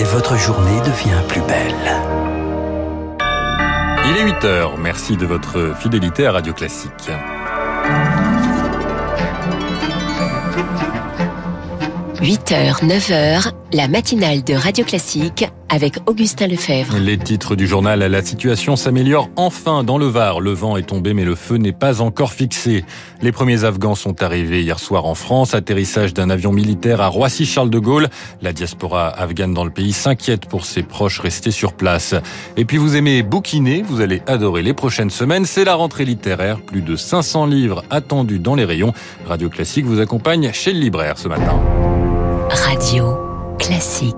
et votre journée devient plus belle. Il est 8 heures. Merci de votre fidélité à Radio Classique. 8h, 9h, la matinale de Radio Classique avec Augustin Lefebvre. Les titres du journal, la situation s'améliore enfin dans le Var. Le vent est tombé mais le feu n'est pas encore fixé. Les premiers Afghans sont arrivés hier soir en France. Atterrissage d'un avion militaire à Roissy-Charles de Gaulle. La diaspora afghane dans le pays s'inquiète pour ses proches restés sur place. Et puis vous aimez bouquiner, vous allez adorer les prochaines semaines. C'est la rentrée littéraire. Plus de 500 livres attendus dans les rayons. Radio Classique vous accompagne chez le libraire ce matin. Radio Classique.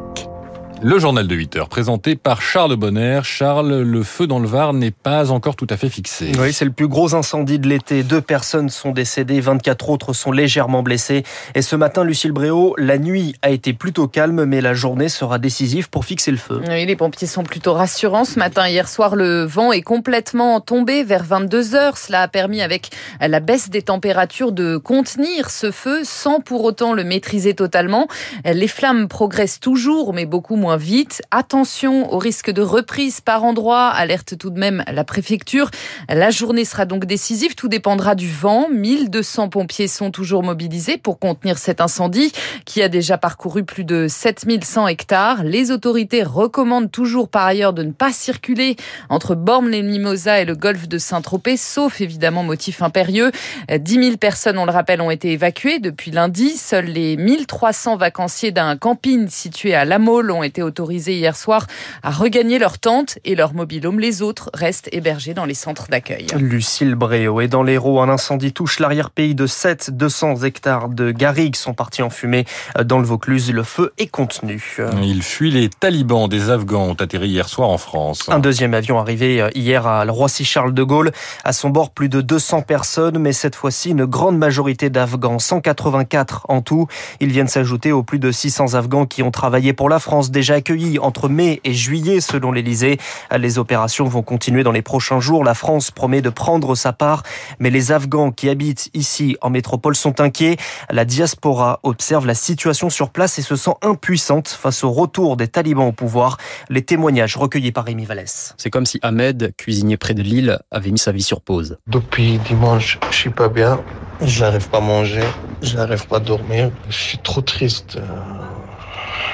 Le journal de 8 heures, présenté par Charles Bonner. Charles, le feu dans le Var n'est pas encore tout à fait fixé. Oui, c'est le plus gros incendie de l'été. Deux personnes sont décédées, 24 autres sont légèrement blessées. Et ce matin, Lucille Bréau, la nuit a été plutôt calme, mais la journée sera décisive pour fixer le feu. Oui, les pompiers sont plutôt rassurants. Ce matin, hier soir, le vent est complètement tombé vers 22 heures. Cela a permis, avec la baisse des températures, de contenir ce feu sans pour autant le maîtriser totalement. Les flammes progressent toujours, mais beaucoup moins vite. Attention au risque de reprise par endroit, alerte tout de même la préfecture. La journée sera donc décisive, tout dépendra du vent. 1200 pompiers sont toujours mobilisés pour contenir cet incendie qui a déjà parcouru plus de 7100 hectares. Les autorités recommandent toujours par ailleurs de ne pas circuler entre Bormes-les-Mimosas et le golfe de Saint-Tropez, sauf évidemment motif impérieux. 10 000 personnes, on le rappelle, ont été évacuées depuis lundi. Seuls les 1300 vacanciers d'un camping situé à La Mole ont été autorisés hier soir à regagner leur tente et leur mobilhome. Les autres restent hébergés dans les centres d'accueil. Lucille Bréau. Et dans l'Hérault, un incendie touche l'arrière-pays de 7 200 hectares de garrigues sont partis en fumée dans le Vaucluse. Le feu est contenu. Il fuit les talibans. Des Afghans ont atterri hier soir en France. Un deuxième avion arrivé hier à Roissy-Charles de Gaulle. À son bord, plus de 200 personnes, mais cette fois-ci, une grande majorité d'Afghans, 184 en tout. Ils viennent s'ajouter aux plus de 600 Afghans qui ont travaillé pour la France, déjà accueillis entre mai et juillet, selon l'Elysée. Les opérations vont continuer dans les prochains jours. La France promet de prendre sa part, mais les Afghans qui habitent ici en métropole sont inquiets. La diaspora observe la situation sur place et se sent impuissante face au retour des talibans au pouvoir. Les témoignages recueillis par Rémi Vallès. C'est comme si Ahmed, cuisinier près de Lille, avait mis sa vie sur pause. Depuis dimanche, je suis pas bien. Je n'arrive pas à manger. Je n'arrive pas à dormir. Je suis trop triste.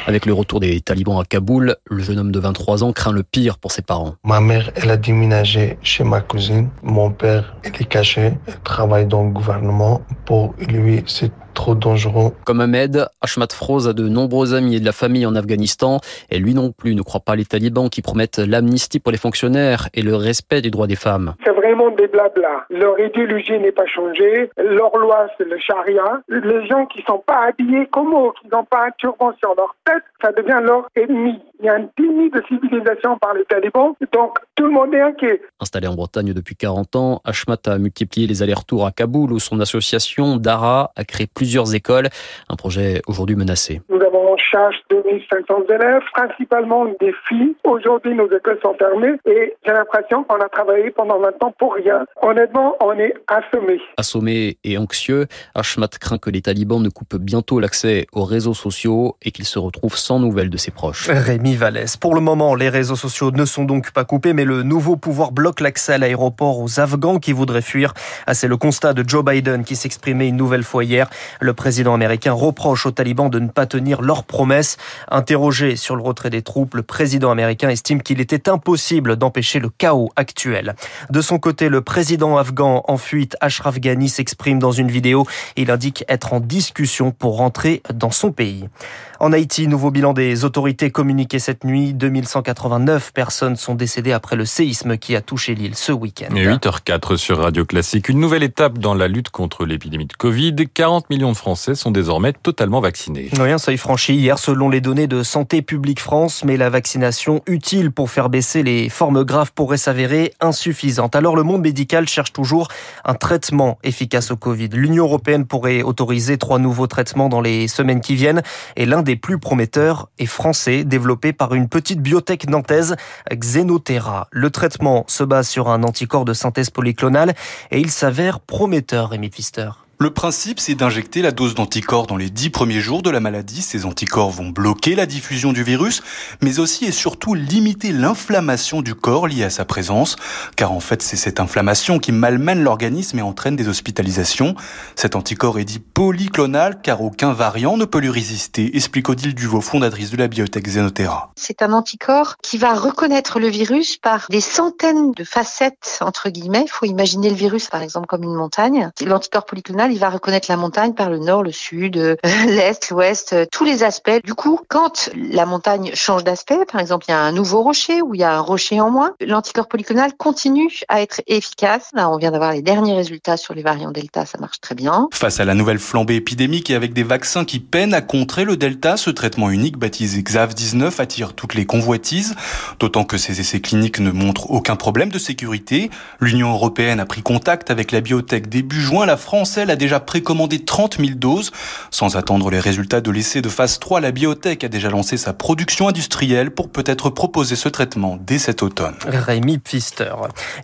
Avec le retour des talibans à Kaboul, le jeune homme de 23 ans craint le pire pour ses parents. Ma mère, elle a déménagé chez ma cousine. Mon père, il est caché. Il travaille dans le gouvernement. Pour lui, c'est trop dangereux. Comme Ahmed, Ashmat Froz a de nombreux amis et de la famille en Afghanistan et lui non plus ne croit pas les talibans qui promettent l'amnistie pour les fonctionnaires et le respect des droits des femmes. C'est vraiment des blabla. Leur idéologie n'est pas changée. Leur loi, c'est le charia. Les gens qui sont pas habillés comme eux, qui n'ont pas un turban sur leur tête, ça devient leur ennemi. Il y a un déni de civilisation par les talibans, donc tout le monde est inquiet. Installé en Bretagne depuis 40 ans, Ashmat a multiplié les allers-retours à Kaboul où son association Dara a créé plusieurs écoles, un projet aujourd'hui menacé. Nous avons en charge 2500 élèves, principalement des filles. Aujourd'hui, nos écoles sont fermées et j'ai l'impression qu'on a travaillé pendant 20 ans pour rien. Honnêtement, on est assommés. Assommé et anxieux, Ashmat craint que les talibans ne coupent bientôt l'accès aux réseaux sociaux et qu'il se retrouve sans nouvelles de ses proches. Rémi Vallès. Pour le moment, les réseaux sociaux ne sont donc pas coupés, mais le nouveau pouvoir bloque l'accès à l'aéroport aux Afghans qui voudraient fuir. Ah, c'est le constat de Joe Biden qui s'exprimait une nouvelle fois hier. Le président américain reproche aux talibans de ne pas tenir leurs promesses. Interrogé sur le retrait des troupes, le président américain estime qu'il était impossible d'empêcher le chaos actuel. De son côté, le président afghan en fuite, Ashraf Ghani, s'exprime dans une vidéo. Il indique être en discussion pour rentrer dans son pays. En Haïti, nouveau bilan des autorités communiqué cette nuit. 2189 personnes sont décédées après le séisme qui a touché l'île ce week-end. 8h04 sur Radio Classique. Une nouvelle étape dans la lutte contre l'épidémie de Covid. 40 millions de Français sont désormais totalement vaccinés. Oui, un seuil franchi selon les données de Santé publique France, mais la vaccination utile pour faire baisser les formes graves pourrait s'avérer insuffisante. Alors le monde médical cherche toujours un traitement efficace au Covid. L'Union européenne pourrait autoriser trois nouveaux traitements dans les semaines qui viennent et l'un des plus prometteurs est français, développé par une petite biotech nantaise, Xenotera. Le traitement se base sur un anticorps de synthèse polyclonale et il s'avère prometteur, Rémi Pfister. Le principe, c'est d'injecter la dose d'anticorps dans les dix premiers jours de la maladie. Ces anticorps vont bloquer la diffusion du virus, mais aussi et surtout limiter l'inflammation du corps liée à sa présence, car en fait, c'est cette inflammation qui malmène l'organisme et entraîne des hospitalisations. Cet anticorps est dit polyclonal, car aucun variant ne peut lui résister, explique Odile Duvaux, fondatrice de la biotech Xenotera. C'est un anticorps qui va reconnaître le virus par des centaines de facettes, entre guillemets. Il faut imaginer le virus, par exemple, comme une montagne. L'anticorps polyclonal il va reconnaître la montagne par le nord, le sud, euh, l'est, l'ouest, euh, tous les aspects. Du coup, quand la montagne change d'aspect, par exemple, il y a un nouveau rocher ou il y a un rocher en moins, l'anticorps polyclonal continue à être efficace. On vient d'avoir les derniers résultats sur les variants Delta, ça marche très bien. Face à la nouvelle flambée épidémique et avec des vaccins qui peinent à contrer le Delta, ce traitement unique baptisé XAV-19 attire toutes les convoitises, d'autant que ces essais cliniques ne montrent aucun problème de sécurité. L'Union européenne a pris contact avec la biotech début juin. La France, elle, a déjà précommandé 30 000 doses. Sans attendre les résultats de l'essai de phase 3, la biotech a déjà lancé sa production industrielle pour peut-être proposer ce traitement dès cet automne. Rémi Pfister.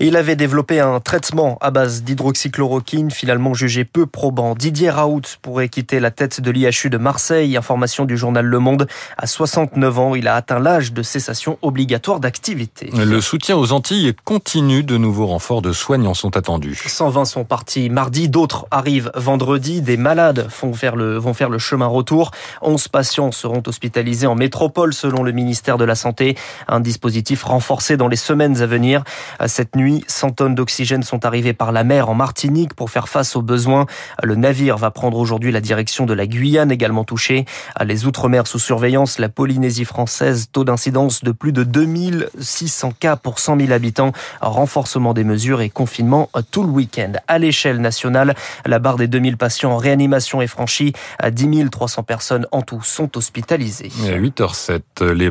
Il avait développé un traitement à base d'hydroxychloroquine, finalement jugé peu probant. Didier Raoult pourrait quitter la tête de l'IHU de Marseille. Information du journal Le Monde. À 69 ans, il a atteint l'âge de cessation obligatoire d'activité. Le soutien aux Antilles continue. De nouveaux renforts de soignants sont attendus. 120 sont partis mardi, d'autres arrivent vendredi. Des malades vont faire le, faire le chemin retour. 11 patients seront hospitalisés en métropole selon le ministère de la Santé. Un dispositif renforcé dans les semaines à venir. Cette nuit, 100 tonnes d'oxygène sont arrivées par la mer en Martinique pour faire face aux besoins. Le navire va prendre aujourd'hui la direction de la Guyane également touchée. Les Outre-mer sous surveillance, la Polynésie française, taux d'incidence de plus de 2600 cas pour 100 000 habitants. Renforcement des mesures et confinement tout le week-end. À l'échelle nationale, la barre des 2000 patients en réanimation est franchie. À 10 300 personnes en tout sont hospitalisées. 8h07,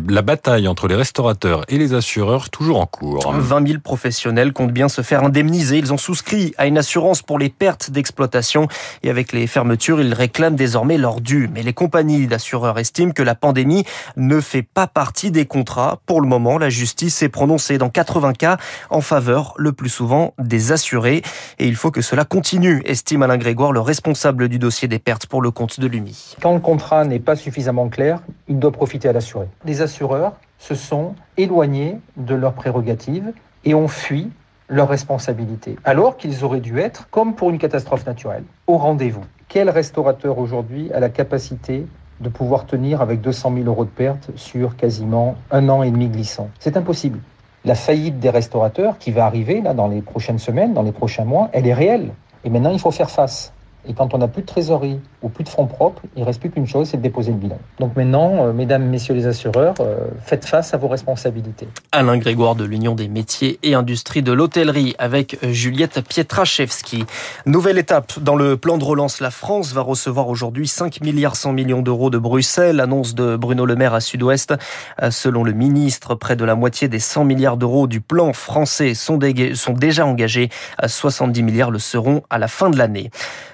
la bataille entre les restaurateurs et les assureurs toujours en cours. 20 000 professionnels comptent bien se faire indemniser. Ils ont souscrit à une assurance pour les pertes d'exploitation et avec les fermetures, ils réclament désormais leur dû. Mais les compagnies d'assureurs estiment que la pandémie ne fait pas partie des contrats. Pour le moment, la justice s'est prononcée dans 80 cas en faveur le plus souvent des assurés et il faut que cela continue, estime Alain Grégoire, le responsable du dossier des pertes pour le compte de l'UMI. Quand le contrat n'est pas suffisamment clair, il doit profiter à l'assuré. Les assureurs se sont éloignés de leurs prérogatives et ont fui leurs responsabilités, alors qu'ils auraient dû être, comme pour une catastrophe naturelle, au rendez-vous. Quel restaurateur aujourd'hui a la capacité de pouvoir tenir avec 200 000 euros de pertes sur quasiment un an et demi glissant? C'est impossible. La faillite des restaurateurs qui va arriver dans les prochaines semaines, dans les prochains mois, elle est réelle. Et maintenant, il faut faire face. Et quand on n'a plus de trésorerie ou plus de fonds propres, il reste plus qu'une chose, c'est de déposer le bilan. Donc maintenant, euh, mesdames, messieurs les assureurs, euh, faites face à vos responsabilités. Alain Grégoire de l'Union des métiers et industries de l'hôtellerie avec Juliette Pietraszewski. Nouvelle étape dans le plan de relance. La France va recevoir aujourd'hui 5 milliards 100 millions d'euros de Bruxelles. Annonce de Bruno Le Maire à Sud-Ouest. Euh, selon le ministre, près de la moitié des 100 milliards d'euros du plan français sont, sont déjà engagés. 70 milliards le seront à la fin de l'année.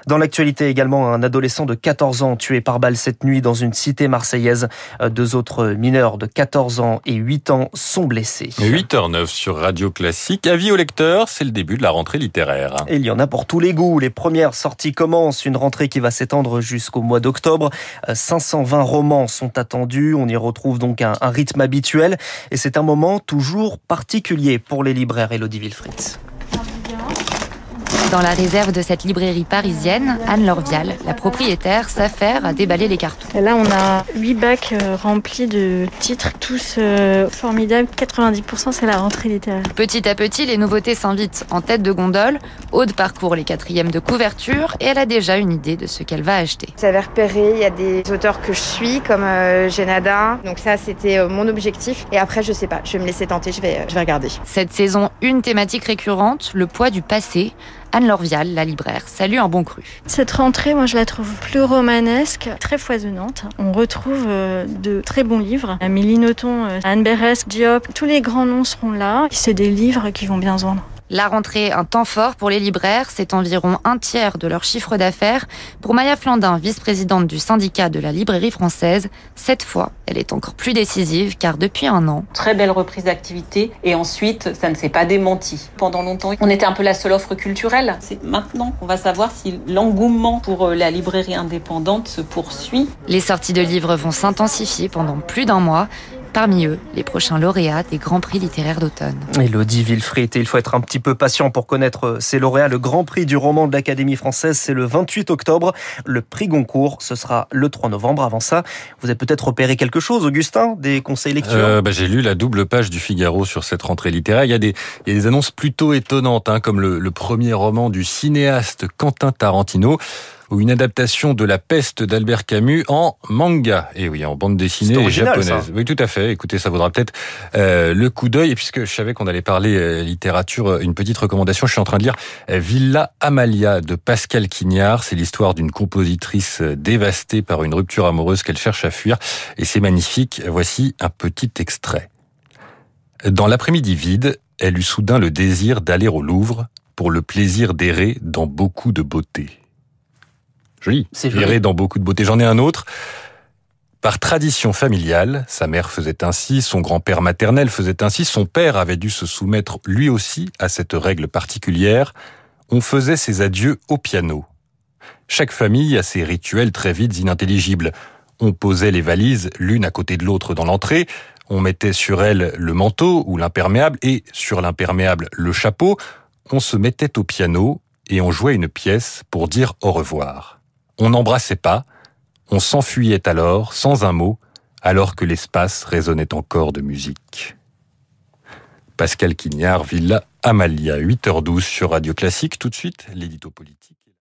Dans l'actualité également, un adolescent de 14 ans tué par balle cette nuit dans une cité marseillaise. Deux autres mineurs de 14 ans et 8 ans sont blessés. 8h09 sur Radio Classique. Avis aux lecteurs, c'est le début de la rentrée littéraire. Et il y en a pour tous les goûts. Les premières sorties commencent. Une rentrée qui va s'étendre jusqu'au mois d'octobre. 520 romans sont attendus. On y retrouve donc un, un rythme habituel. Et c'est un moment toujours particulier pour les libraires. Elodie Wilfried. Dans la réserve de cette librairie parisienne, Anne Lorvial, la propriétaire, s'affaire à déballer les cartons. Et là, on a 8 bacs euh, remplis de titres, tous euh, formidables. 90% c'est la rentrée littéraire. Petit à petit, les nouveautés s'invitent en tête de gondole. Aude parcourt les quatrièmes de couverture et elle a déjà une idée de ce qu'elle va acheter. J'avais repéré, il y a des auteurs que je suis, comme euh, Genada. Donc ça, c'était mon objectif. Et après, je sais pas, je vais me laisser tenter, je vais, je vais regarder. Cette saison, une thématique récurrente, le poids du passé. Anne Lorvial, la libraire, salue un bon cru. Cette rentrée, moi je la trouve plus romanesque, très foisonnante. On retrouve de très bons livres. Amélie Nothomb, Anne Berès, Diop, tous les grands noms seront là. C'est des livres qui vont bien se vendre. La rentrée, un temps fort pour les libraires, c'est environ un tiers de leur chiffre d'affaires. Pour Maya Flandin, vice-présidente du syndicat de la librairie française, cette fois, elle est encore plus décisive car depuis un an. Très belle reprise d'activité et ensuite, ça ne s'est pas démenti. Pendant longtemps, on était un peu la seule offre culturelle. C'est maintenant qu'on va savoir si l'engouement pour euh, la librairie indépendante se poursuit. Les sorties de livres vont s'intensifier pendant plus d'un mois. Parmi eux, les prochains lauréats des Grands Prix littéraires d'automne. Elodie Villefrit, il faut être un petit peu patient pour connaître ces lauréats. Le Grand Prix du roman de l'Académie française, c'est le 28 octobre. Le prix Goncourt, ce sera le 3 novembre. Avant ça, vous avez peut-être repéré quelque chose, Augustin, des conseils lecture euh, bah, J'ai lu la double page du Figaro sur cette rentrée littéraire. Il y a des, il y a des annonces plutôt étonnantes, hein, comme le, le premier roman du cinéaste Quentin Tarantino ou une adaptation de La peste d'Albert Camus en manga. Et oui, en bande dessinée original, japonaise. Ça. Oui, tout à fait. Écoutez, ça vaudra peut-être euh, le coup d'œil. Et puisque je savais qu'on allait parler euh, littérature, une petite recommandation. Je suis en train de lire euh, Villa Amalia de Pascal Quignard. C'est l'histoire d'une compositrice euh, dévastée par une rupture amoureuse qu'elle cherche à fuir. Et c'est magnifique. Voici un petit extrait. Dans l'après-midi vide, elle eut soudain le désir d'aller au Louvre pour le plaisir d'errer dans beaucoup de beauté. Joli. C'est joli. Dans beaucoup de beauté. J'en ai un autre. Par tradition familiale, sa mère faisait ainsi, son grand-père maternel faisait ainsi, son père avait dû se soumettre lui aussi à cette règle particulière. On faisait ses adieux au piano. Chaque famille a ses rituels très vite inintelligibles. On posait les valises l'une à côté de l'autre dans l'entrée, on mettait sur elles le manteau ou l'imperméable et sur l'imperméable le chapeau, on se mettait au piano et on jouait une pièce pour dire au revoir. On n'embrassait pas, on s'enfuyait alors, sans un mot, alors que l'espace résonnait encore de musique. Pascal Quignard, Villa Amalia, 8h12 sur Radio Classique. Tout de suite, l'édito politique.